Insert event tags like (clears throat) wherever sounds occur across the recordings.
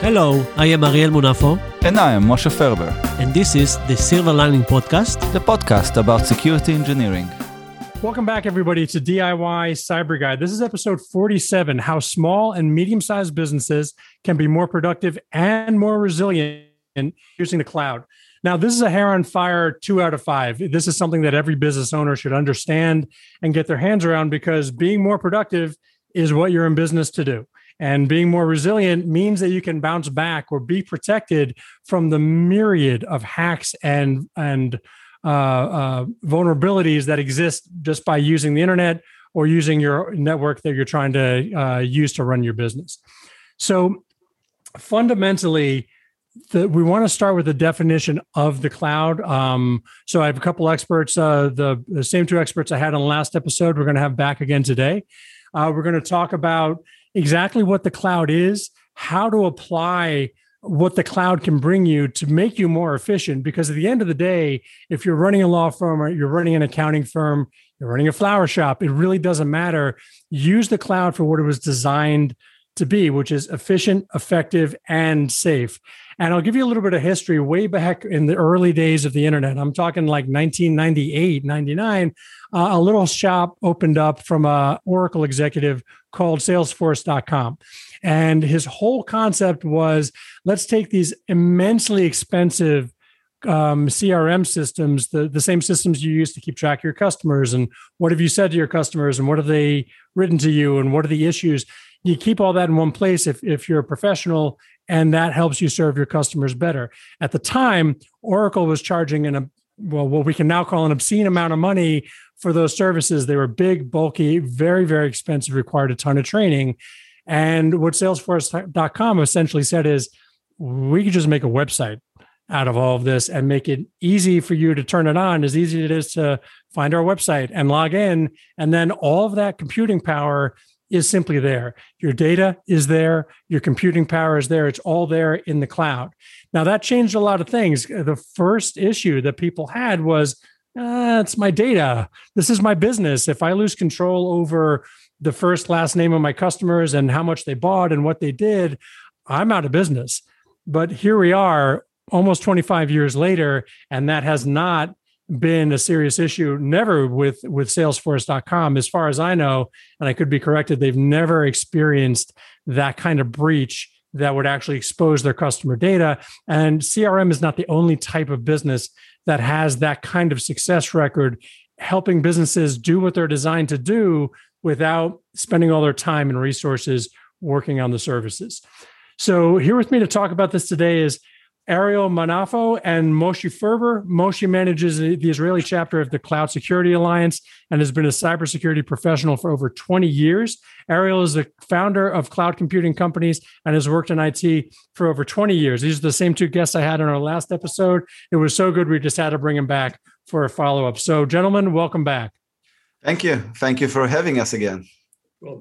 Hello, I am Ariel Munafo. And I am Moshe Ferber. And this is the Silver Lining Podcast, the podcast about security engineering. Welcome back, everybody, to DIY Cyber Guy. This is episode 47 How Small and Medium Sized Businesses Can Be More Productive and More Resilient Using the Cloud. Now, this is a hair on fire two out of five. This is something that every business owner should understand and get their hands around because being more productive is what you're in business to do. And being more resilient means that you can bounce back or be protected from the myriad of hacks and and uh, uh, vulnerabilities that exist just by using the internet or using your network that you're trying to uh, use to run your business. So fundamentally, the, we want to start with the definition of the cloud. Um, so I have a couple experts, uh, the, the, same two experts I had on the last episode, we're going to have back again today. Uh, we're going to talk about exactly what the cloud is, how to apply what the cloud can bring you to make you more efficient. Because at the end of the day, if you're running a law firm or you're running an accounting firm, you're running a flower shop, it really doesn't matter. Use the cloud for what it was designed to be, which is efficient, effective, and safe. And I'll give you a little bit of history way back in the early days of the internet. I'm talking like 1998, 99. Uh, a little shop opened up from a Oracle executive called Salesforce.com. And his whole concept was let's take these immensely expensive um, CRM systems, the, the same systems you use to keep track of your customers, and what have you said to your customers, and what have they written to you, and what are the issues. You keep all that in one place if, if you're a professional, and that helps you serve your customers better. At the time, Oracle was charging an well, what we can now call an obscene amount of money for those services. They were big, bulky, very, very expensive, required a ton of training. And what Salesforce.com essentially said is, we could just make a website out of all of this and make it easy for you to turn it on, as easy as it is to find our website and log in. And then all of that computing power is simply there. Your data is there, your computing power is there, it's all there in the cloud. Now, that changed a lot of things. The first issue that people had was, uh, it's my data. This is my business. If I lose control over the first last name of my customers and how much they bought and what they did, I'm out of business. But here we are almost 25 years later, and that has not been a serious issue never with with salesforce.com as far as i know and i could be corrected they've never experienced that kind of breach that would actually expose their customer data and crm is not the only type of business that has that kind of success record helping businesses do what they're designed to do without spending all their time and resources working on the services. So, here with me to talk about this today is Ariel Munafo and Moshe Ferber. Moshe manages the Israeli chapter of the Cloud Security Alliance and has been a cybersecurity professional for over 20 years. Ariel is the founder of cloud computing companies and has worked in IT for over 20 years. These are the same two guests I had in our last episode. It was so good, we just had to bring him back for a follow up. So, gentlemen, welcome back. Thank you. Thank you for having us again.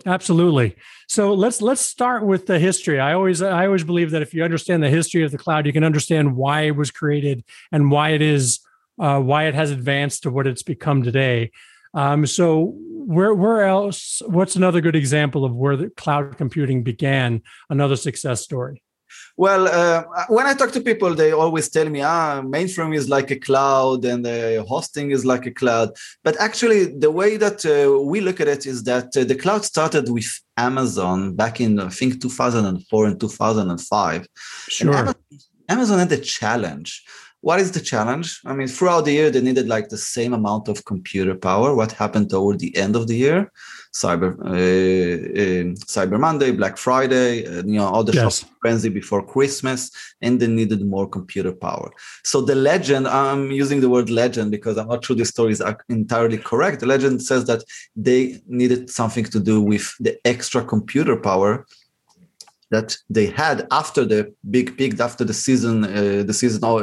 Absolutely. So let's let's start with the history. I always I always believe that if you understand the history of the cloud, you can understand why it was created and why it is uh, why it has advanced to what it's become today. Um, so where where else? What's another good example of where the cloud computing began? Another success story. Well, uh, when I talk to people, they always tell me, ah, mainframe is like a cloud and uh, hosting is like a cloud. But actually, the way that uh, we look at it is that uh, the cloud started with Amazon back in, I think, 2004 and 2005. Sure. Amazon, Amazon had a challenge what is the challenge? I mean, throughout the year, they needed like the same amount of computer power. What happened toward the end of the year? Cyber uh, uh, Cyber Monday, Black Friday, uh, you know, all the yes. shopping frenzy before Christmas, and they needed more computer power. So the legend, I'm using the word legend because I'm not sure the story is entirely correct. The legend says that they needed something to do with the extra computer power that they had after the big peak, after the season, uh, the season uh,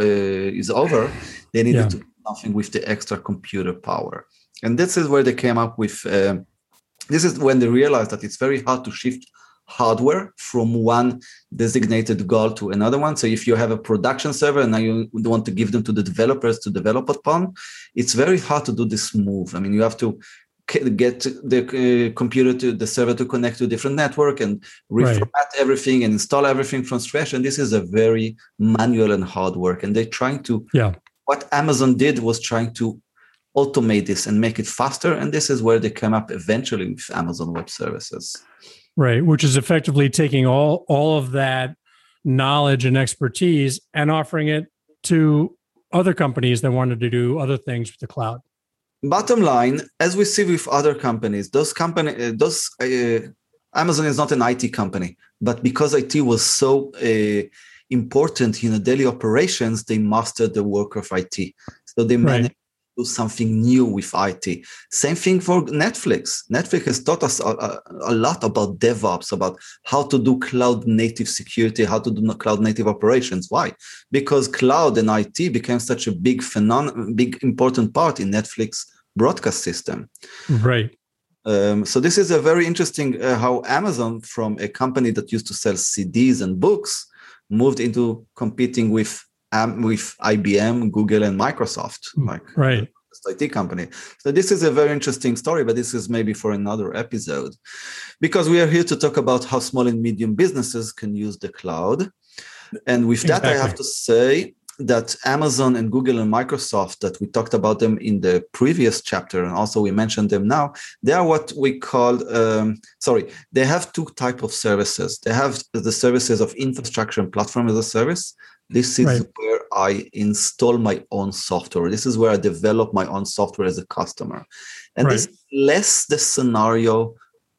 is over, they needed yeah. to do something with the extra computer power, and this is where they came up with. Uh, this is when they realized that it's very hard to shift hardware from one designated goal to another one. So if you have a production server and now you want to give them to the developers to develop upon, it's very hard to do this move. I mean, you have to get the uh, computer to the server to connect to a different network and reformat right. everything and install everything from scratch. And this is a very manual and hard work. And they're trying to yeah. What amazon did was trying to automate this and make it faster. And this is where they come up eventually with amazon web services. Right which is effectively taking all all of that knowledge and expertise and offering it to other companies that wanted to do other things with the cloud bottom line as we see with other companies those company uh, those uh, amazon is not an it company but because it was so uh, important in the daily operations they mastered the work of it so they managed do something new with IT. Same thing for Netflix. Netflix has taught us a, a, lot about DevOps, about how to do cloud native security, how to do cloud native operations. Why? Because cloud and IT became such a big phenomenon, big important part in Netflix broadcast system. Right. Um, so this is a very interesting uh, how Amazon, from a company that used to sell CDs and books, moved into competing with um, with IBM, Google, and Microsoft, mm, like right. IT company. So this is a very interesting story, but this is maybe for another episode, because we are here to talk about how small and medium businesses can use the cloud. And with exactly. that, I have to say that Amazon and Google and Microsoft, that we talked about them in the previous chapter, and also we mentioned them now, they are what we call, um, sorry, they have two type of services. They have the services of infrastructure and platform as a service, this is right. where I install my own software. This is where I develop my own software as a customer. And right. this is less the scenario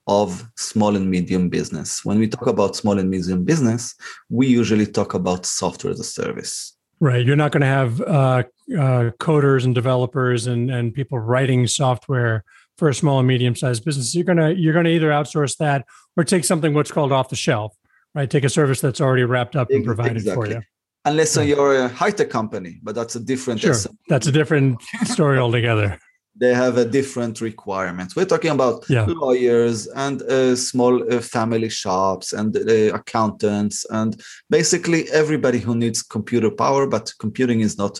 of small and medium business. When we talk about small and medium business, we usually talk about software as a service. Right. You're not going to have uh, uh, coders and developers and, and people writing software for a small and medium sized business. You're gonna you're gonna either outsource that or take something what's called off the shelf, right? Take a service that's already wrapped up and provided exactly. for you unless you're a high-tech company but that's a different sure. that's a different story altogether. (laughs) They have a different requirements we're talking about yeah. lawyers and uh, small uh, family shops and uh, accountants and basically everybody who needs computer power but computing is not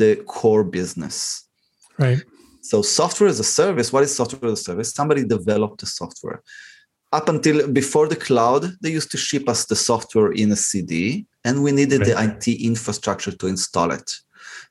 the core business. Right. So software as a service what is software as a service? Somebody developed the software. Up until before the cloud they used to ship us the software in a cd and we needed right. the IT infrastructure to install it.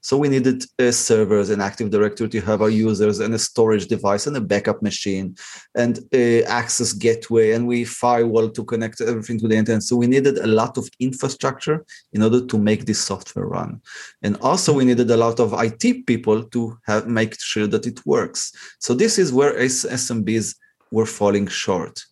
So we needed uh, servers and Active Directory to have our users and a storage device and a backup machine and uh, access gateway and we firewall to connect everything to the internet. So we needed a lot of infrastructure in order to make this software run. And also we needed a lot of IT people to have make sure that it works. So this is where SMBs were falling short.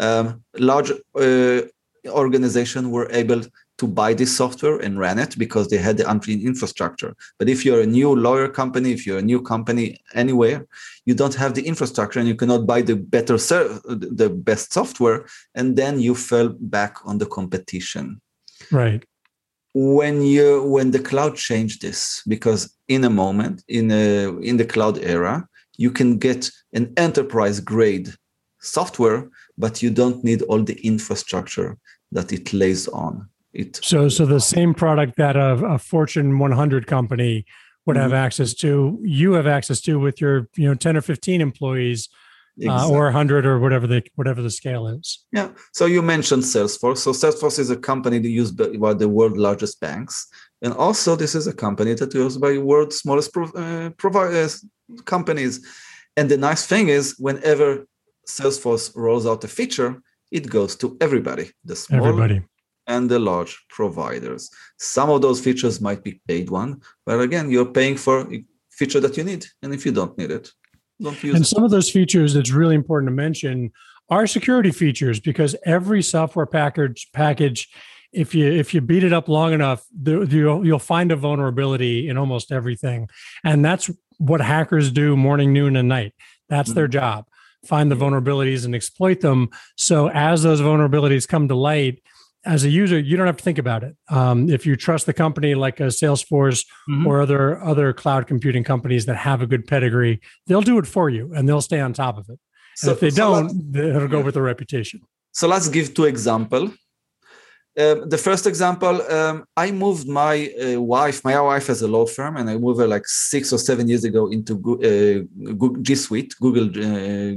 Um, large uh, organizations were able to buy this software and ran it because they had the unclean infrastructure. But if you're a new lawyer company, if you're a new company anywhere, you don't have the infrastructure and you cannot buy the better the best software, and then you fell back on the competition. Right. When you when the cloud changed this, because in a moment in a in the cloud era, you can get an enterprise grade software, but you don't need all the infrastructure that it lays on it so so the same product that a, a fortune 100 company would mm-hmm. have access to you have access to with your you know 10 or 15 employees exactly. uh, or 100 or whatever the whatever the scale is. Yeah. So you mentioned salesforce. So salesforce is a company that used by the world's largest banks. And also this is a company that used by world's smallest pro, uh, providers companies. And the nice thing is whenever salesforce rolls out a feature it goes to everybody the small everybody and the large providers. Some of those features might be paid one, but again, you're paying for a feature that you need. And if you don't need it, don't use and it. some of those features that's really important to mention are security features because every software package package if you if you beat it up long enough you'll, you'll find a vulnerability in almost everything and that's what hackers do morning noon and night that's mm-hmm. their job find the vulnerabilities and exploit them so as those vulnerabilities come to light as a user, you don't have to think about it. Um, if you trust the company like a Salesforce mm-hmm. or other other cloud computing companies that have a good pedigree, they'll do it for you and they'll stay on top of it. So, if they so don't, it'll go with the reputation. So let's give two example. Um, the first example, um, I moved my uh, wife. My wife has a law firm, and I moved her like six or seven years ago into uh, Google, G Suite, Google uh,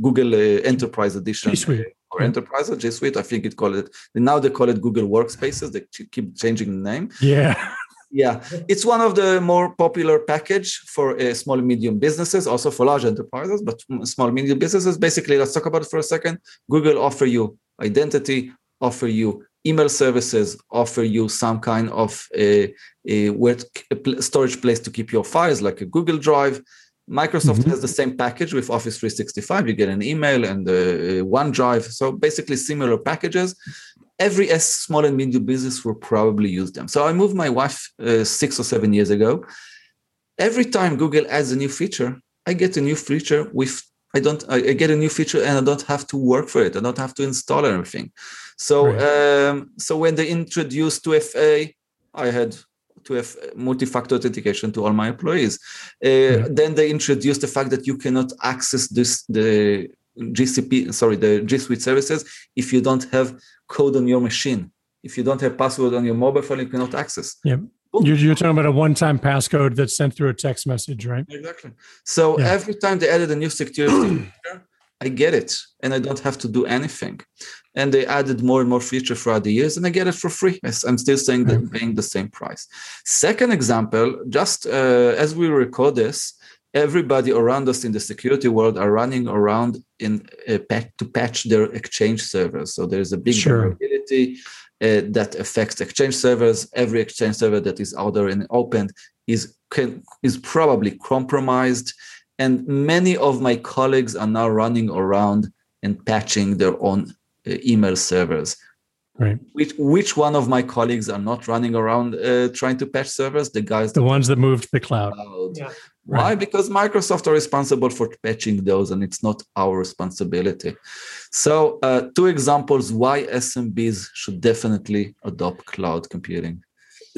Google uh, Enterprise Edition. G Suite or Enterprise or G Suite. I think it called it now they call it Google Workspaces. They keep changing the name. Yeah. (laughs) yeah, it's one of the more popular package for uh, small and medium businesses, also for large enterprises, but small and medium businesses. Basically, let's talk about it for a second. Google offer you identity, offer you email services offer you some kind of a, a, a storage place to keep your files like a google drive microsoft mm-hmm. has the same package with office 365 you get an email and a onedrive so basically similar packages every small and medium business will probably use them so i moved my wife uh, six or seven years ago every time google adds a new feature i get a new feature with I don't I get a new feature and I don't have to work for it. I don't have to install everything. So right. um, so when they introduced 2FA, I had to have multi-factor authentication to all my employees. Uh, right. Then they introduced the fact that you cannot access this the GCP sorry the G Suite services if you don't have code on your machine. If you don't have password on your mobile phone, you cannot access. Yep. You're, you're, talking about a one-time passcode that's sent through a text message, right? Exactly. So yeah. every time they added a new security (clears throat) feature, I get it, and I don't have to do anything. And they added more and more feature throughout the years, and I get it for free. I'm still saying that paying the same price. Second example, just uh, as we record this, everybody around us in the security world are running around in uh, to patch their exchange servers. So there's a big sure. vulnerability uh, that affects exchange servers. Every exchange server that is out there and opened is can, is probably compromised, and many of my colleagues are now running around and patching their own uh, email servers. Right. Which which one of my colleagues are not running around uh, trying to patch servers? The guys, the ones that moved to the cloud. cloud. Yeah. Why? Right. Because Microsoft are responsible for patching those, and it's not our responsibility. So, uh, two examples why SMBs should definitely adopt cloud computing.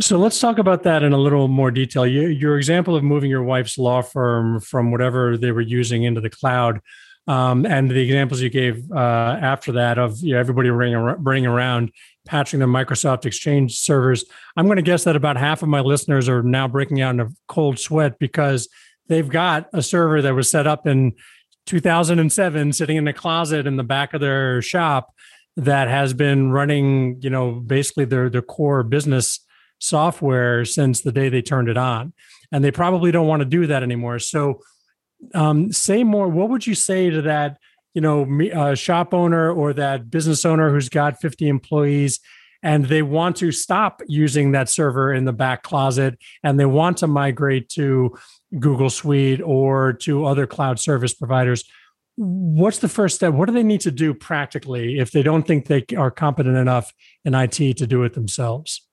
So let's talk about that in a little more detail. You, your example of moving your wife's law firm from whatever they were using into the cloud, um, and the examples you gave uh, after that of you know, everybody bringing around patching their Microsoft Exchange servers. I'm going to guess that about half of my listeners are now breaking out in a cold sweat because they've got a server that was set up in 2007 sitting in a closet in the back of their shop that has been running, you know, basically their their core business software since the day they turned it on. And they probably don't want to do that anymore. So um, say more. What would you say to that you know, a shop owner or that business owner who's got 50 employees and they want to stop using that server in the back closet and they want to migrate to Google Suite or to other cloud service providers. What's the first step? What do they need to do practically if they don't think they are competent enough in IT to do it themselves?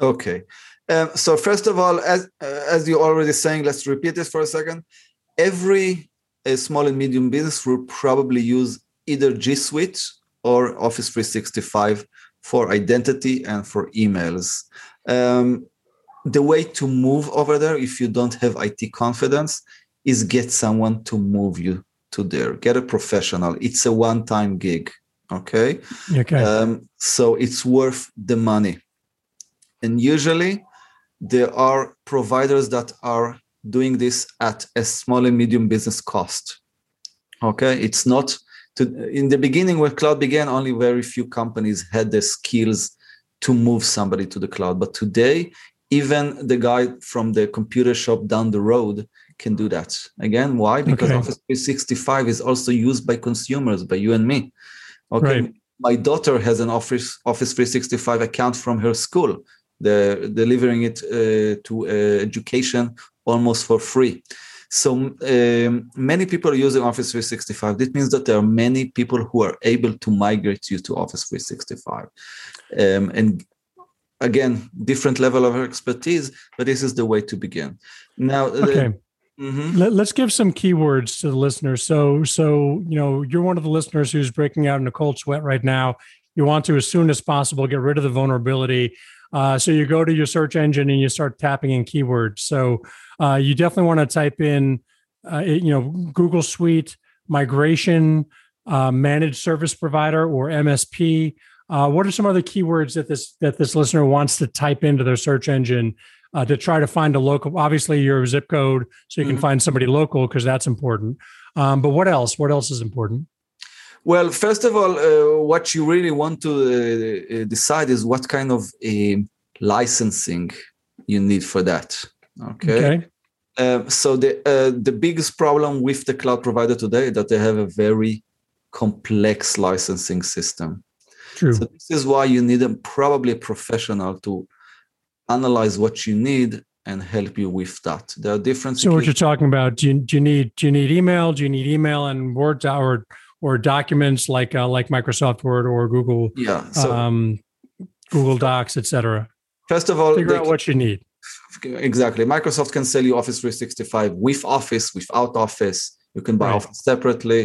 Okay. Um, so first of all, as uh, as you're already saying, let's repeat this for a second. Every a small and medium business will probably use either G Suite or Office 365 for identity and for emails. Um, the way to move over there, if you don't have IT confidence, is get someone to move you to there. Get a professional. It's a one-time gig. Okay. Okay. Um, so it's worth the money. And usually, there are providers that are doing this at a small and medium business cost. Okay, it's not to, in the beginning when cloud began, only very few companies had the skills to move somebody to the cloud. But today, even the guy from the computer shop down the road can do that. Again, why? Because okay. Office 365 is also used by consumers, by you and me. Okay. Right. My daughter has an Office Office 365 account from her school. They're delivering it uh, to uh, education almost for free. So um, many people are using Office 365. That means that there are many people who are able to migrate you to Office 365. Um, and again, different level of expertise, but this is the way to begin. Now, okay. Mm-hmm. Let, us give some keywords to the listeners. So, so you know, you're one of the listeners who's breaking out in a cold sweat right now. You want to, as soon as possible, get rid of the vulnerability. Uh, so you go to your search engine and you start tapping in keywords. So uh, you definitely want to type in, uh, you know, Google Suite migration, uh, managed service provider or MSP, Uh, what are some other keywords that this that this listener wants to type into their search engine uh, to try to find a local? Obviously, your zip code, so you can Mhm. find somebody local because that's important. Um, but what else? What else is important? Well, first of all, uh, what you really want to uh, uh, decide is what kind of uh, licensing you need for that. Okay. Okay. Uh, so the uh, the biggest problem with the cloud provider today is that they have a very complex licensing system. True. So this is why you need a probably a professional to analyze what you need and help you with that. There are different. So what you're talking about? Do you, do you need do you need email? Do you need email and Word or or documents like uh, like Microsoft Word or Google yeah. So um, Google Docs, etc. first of all, Figure out what you need. exactly microsoft can sell you office 365 with office without office you can buy Right. office separately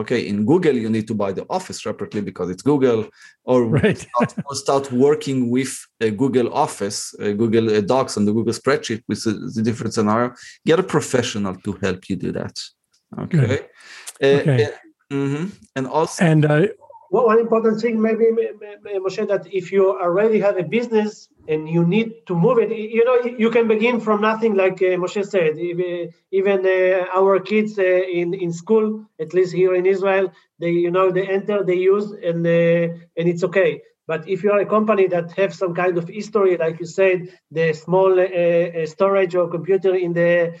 okay in google you need to buy the office separately because it's google or (laughs) Right. start, or start working with a google office uh, google uh, docs and the google spreadsheet which is a different scenario get a professional to help you do that okay Uh, Okay. Uh, mhm. and also And uh, Well, one important thing, maybe, M- M- Moshe, that if you already have a business and you need to move it, you know, you can begin from nothing, like uh, Moshe said. Even, even uh, our kids uh, in in school, at least here in Israel, they you know they enter, they use, and uh, and it's okay. But if you are a company that have some kind of history, like you said, the small uh, uh, storage or computer in the uh,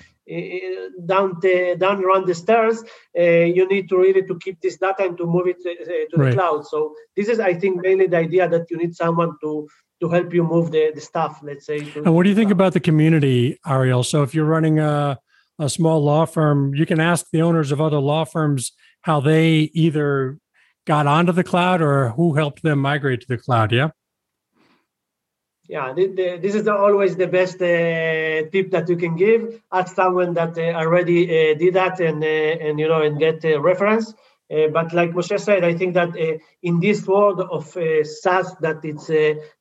down the down around the stairs, uh, you need to really to keep this data and to move it uh, to Right. the cloud. So this is, I think, mainly the idea that you need someone to to help you move the, the stuff. Let's say. And what do you think about the community, Ariel? So if you're running a a small law firm, you can ask the owners of other law firms how they either got onto the cloud or who helped them migrate to the cloud. Yeah. Yeah, this is the, always the best uh, tip that you can give. Ask someone that uh, already uh, did that and uh, and you know and get a reference. Uh, but like Moshe said, I think that uh, in this world of SaaS, that it's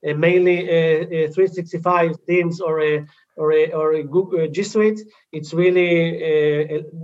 mainly uh, uh, 365 Teams or a or a, or Google G Suite, it's really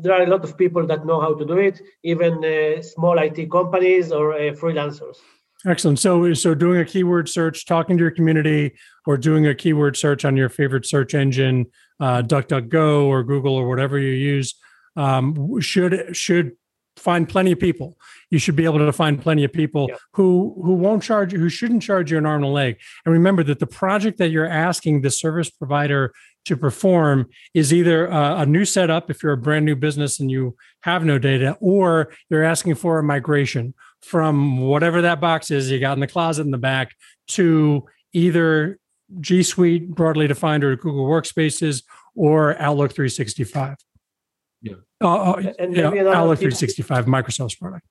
there are a lot of people that know how to do it, even small IT companies or freelancers. Excellent. So, so doing a keyword search, talking to your community, or doing a keyword search on your favorite search engine, uh, DuckDuckGo or Google or whatever you use, um, should should find plenty of people. You should be able to find plenty of people Yeah. who who won't charge you, who shouldn't charge you an arm and a leg. And remember that the project that you're asking the service provider to perform is either a, a new setup if you're a brand new business and you have no data, or you're asking for a migration from whatever that box is you got in the closet in the back to either G Suite broadly defined or Google Workspaces or Outlook 365. Yeah. Uh, uh, And yeah, maybe another Outlook tip- 365, Microsoft's product.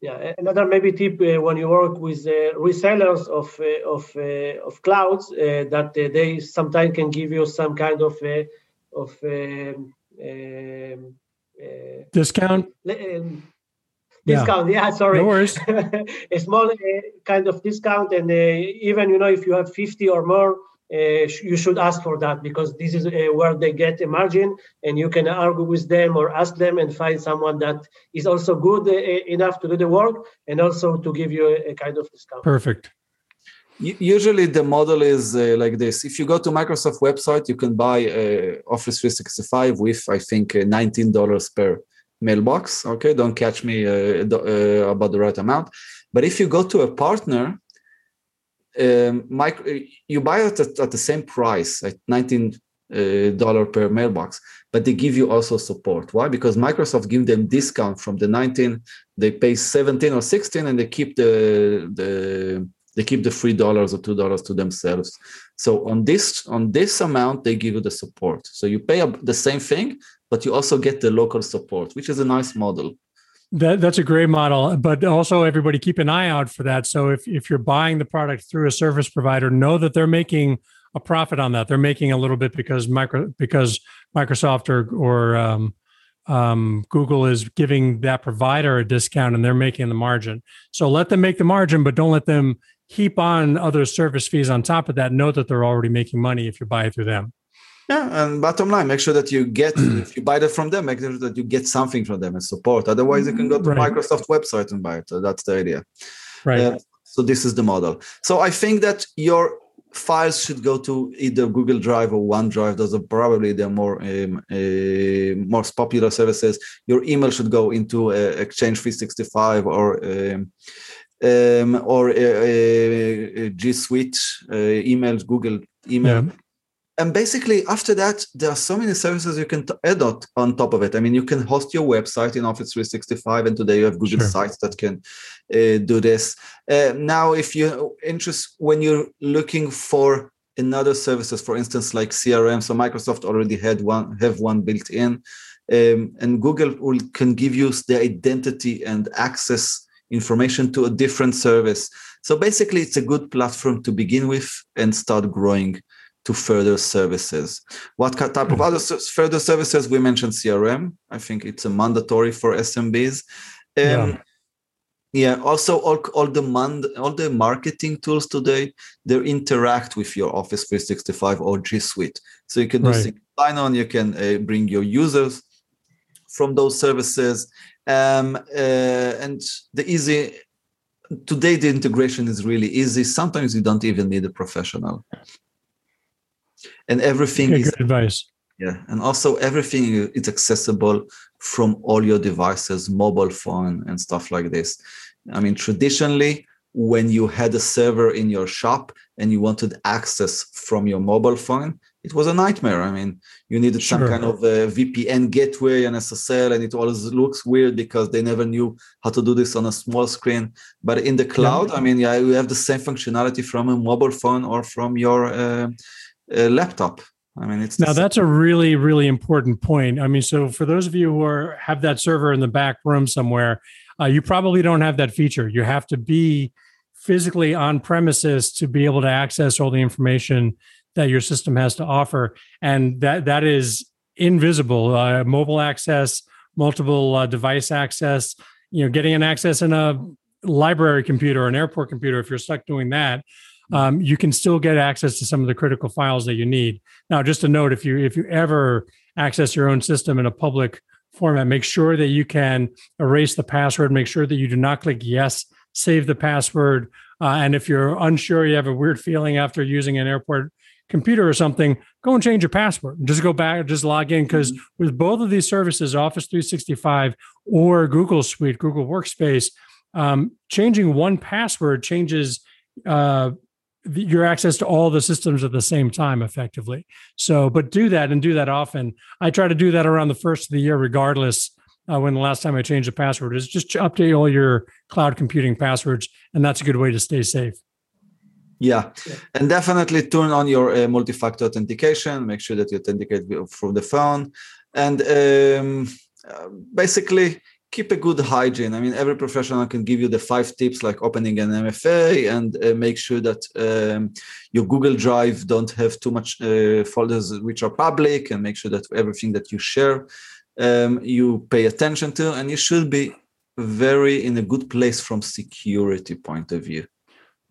Yeah, another maybe tip uh, when you work with uh, resellers of uh, of uh, of clouds uh, that uh, they sometimes can give you some kind of uh, of um, um, uh, Discount? um, Yeah. discount. Yeah, (laughs) sorry, No worries. (laughs) a small uh, kind of discount, and uh, even you know if you have fifty or more. Uh, you should ask for that because this is uh, where they get a margin, and you can argue with them or ask them and find someone that is also good uh, enough to do the work and also to give you a, a kind of discount. Perfect. Usually the model is uh, like this. If you go to Microsoft website, you can buy uh, Office 365 with, I think, uh, $19 per mailbox. Okay, don't catch me uh, uh, about the right amount. But if you go to a partner, um, mic- uh, you buy it at, at the same price at $19 uh, per mailbox, but they give you also support. Why? Because Microsoft give them discount from the 19, they pay 17 or 16, and they keep the the they keep the three dollars or two dollars to themselves. So on this on this amount, they give you the support. So you pay the same thing, but you also get the local support, which is a nice model. That, that's a great model, but also everybody keep an eye out for that. So if, if you're buying the product through a service provider, know that they're making a profit on that. They're making a little bit because micro because Microsoft or or um, um, Google is giving that provider a discount and they're making the margin. So let them make the margin, but don't let them heap on other service fees on top of that. Know that they're already making money if you buy it through them. Yeah, and bottom line, make sure that you get (clears throat) if you buy that from them, make sure that you get something from them as support. Otherwise, you can go to Right. Microsoft website and buy it. So that's the idea. Right. Uh, So this is the model. So I think that your files should go to either Google Drive or OneDrive. Those are probably the more um, uh, most popular services. Your email should go into uh, Exchange 365 or um, um, or uh, uh, G Suite uh, emails, Google email. Yeah. And basically, after that, there are so many services you can t- add on, on top of it. I mean, you can host your website in Office 365, and today you have Google Sure. Sites that can uh, do this. Uh, now, if you're interested, when you're looking for another services, for instance, like CRM, so Microsoft already had one, have one built in, um, and Google will, can give you the identity and access information to a different service. So basically, it's a good platform to begin with and start growing to further services. What type of other s- further services? We mentioned CRM. I think it's a mandatory for SMBs. Yeah. Um, yeah. Also, all, all the man, all the marketing tools today they interact with your Office 365 or G Suite. So you can do Right. sign-on. You can uh, bring your users from those services, um, uh, and the easy. Today, the integration is really easy. Sometimes you don't even need a professional and everything Okay, is good advice. yeah and also everything is accessible from all your devices mobile phone and stuff like this. I mean traditionally when you had a server in your shop and you wanted access from your mobile phone it was a nightmare. I mean you needed some kind of a vpn gateway and ssl and it always looks weird because they never knew how to do this on a small screen. But in the cloud i mean yeah you have the same functionality from a mobile phone or from your uh, uh, laptop i mean it's Now that's a really, really important point. I mean, so for those of you who are have that server in the back room somewhere, uh, you probably don't have that feature. You have to be physically on premises to be able to access all the information that your system has to offer, and that that is invisible. Uh, mobile access, multiple uh, device access. You know, getting an access in a library computer or an airport computer. If you're stuck doing that, um, you can still get access to some of the critical files that you need. Now, just a note: if you if you ever access your own system in a public format, make sure that you can erase the password. Make sure that you do not click yes, save the password. Uh, and if you're unsure, you have a weird feeling after using an airport computer or something, go and change your password. Just go back, just log in. Because with both of these services, Office 365 or Google Suite, Google Workspace, um, changing one password changes uh, your access to all the systems at the same time effectively. So but do that and do that often. I try to do that around the first of the year regardless uh, when the last time i changed a password is just update all your cloud computing passwords and that's a good way to stay safe. Yeah, and definitely turn on your uh, multi-factor authentication. Make sure that you authenticate from the phone, and um, uh, basically keep a good hygiene. I mean, every professional can give you the five tips, like opening an MFA, and uh, make sure that um, your Google Drive don't have too much uh, folders which are public, and make sure that everything that you share, um, you pay attention to, and you should be very in a good place from security point of view.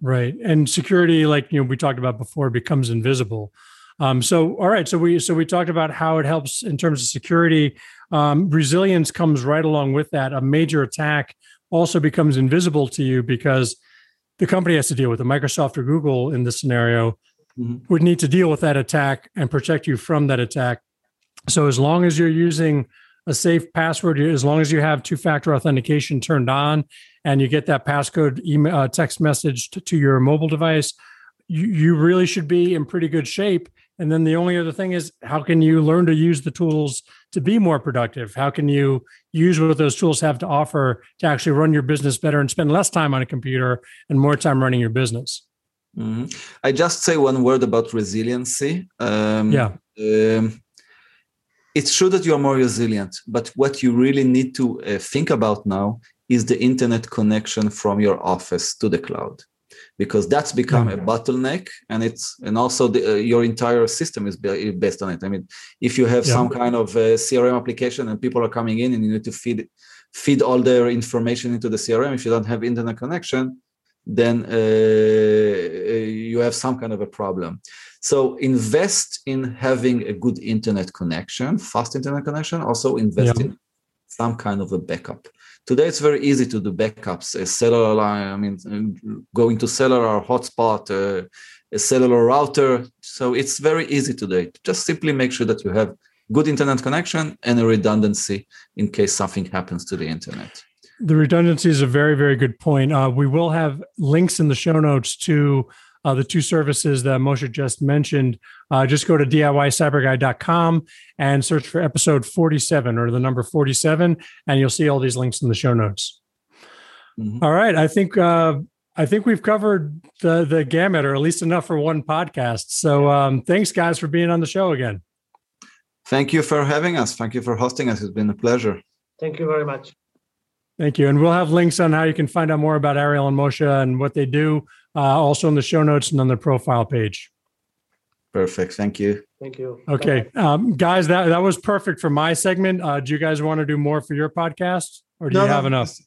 right. And security like you know we talked about before becomes invisible. Um, so all right. So we so we talked about how it helps in terms of security um, resilience comes right along with that. A major attack also becomes invisible to you because the company has to deal with it. Microsoft or google in this scenario Mhm. would need to deal with that attack and protect you from that attack. So as long as you're using a safe password as long as you have two-factor authentication turned on and you get that passcode email uh, text message to, to your mobile device you, you really should be in pretty good shape and then the only other thing is how can you learn to use the tools to be more productive how can you use what those tools have to offer to actually run your business better and spend less time on a computer and more time running your business Mhm. I just say one word about resiliency. Um, yeah um, it's true that you are more resilient, but what you really need to uh, think about now is the internet connection from your office to the cloud, because that's become a bottleneck, and it's and also the, uh, your entire system is ba- based on it. I mean, if you have Yeah. some kind of uh, CRM application and people are coming in and you need to feed feed all their information into the CRM, if you don't have internet connection, then uh, you have some kind of a problem. So invest in having a good internet connection, fast internet connection. Also invest Yeah. in some kind of a backup. Today it's very easy to do backups, a cellular line, I mean, going to cellular hotspot, uh, a cellular router. So it's very easy today. Just simply make sure that you have good internet connection and a redundancy in case something happens to the internet. The redundancy is a very, very good point. Uh, we will have links in the show notes to uh, the two services that Moshe just mentioned. Uh, just go to DIYCyberGuy.com and search for episode 47 or the number 47, and you'll see all these links in the show notes. Mm-hmm. All right. I think uh, I think we've covered the the gamut, or at least enough for one podcast. So um, thanks, guys, for being on the show again. Thank you for having us. Thank you for hosting us. It's been a pleasure. Thank you very much. Thank you. And we'll have links on how you can find out more about Ariel and Moshe and what they do, uh, also in the show notes and on the profile page. Perfect. Thank you. Thank you. Okay. Um, guys, that, that was perfect for my segment. Uh, do you guys want to do more for your podcast or do no, you have no, enough?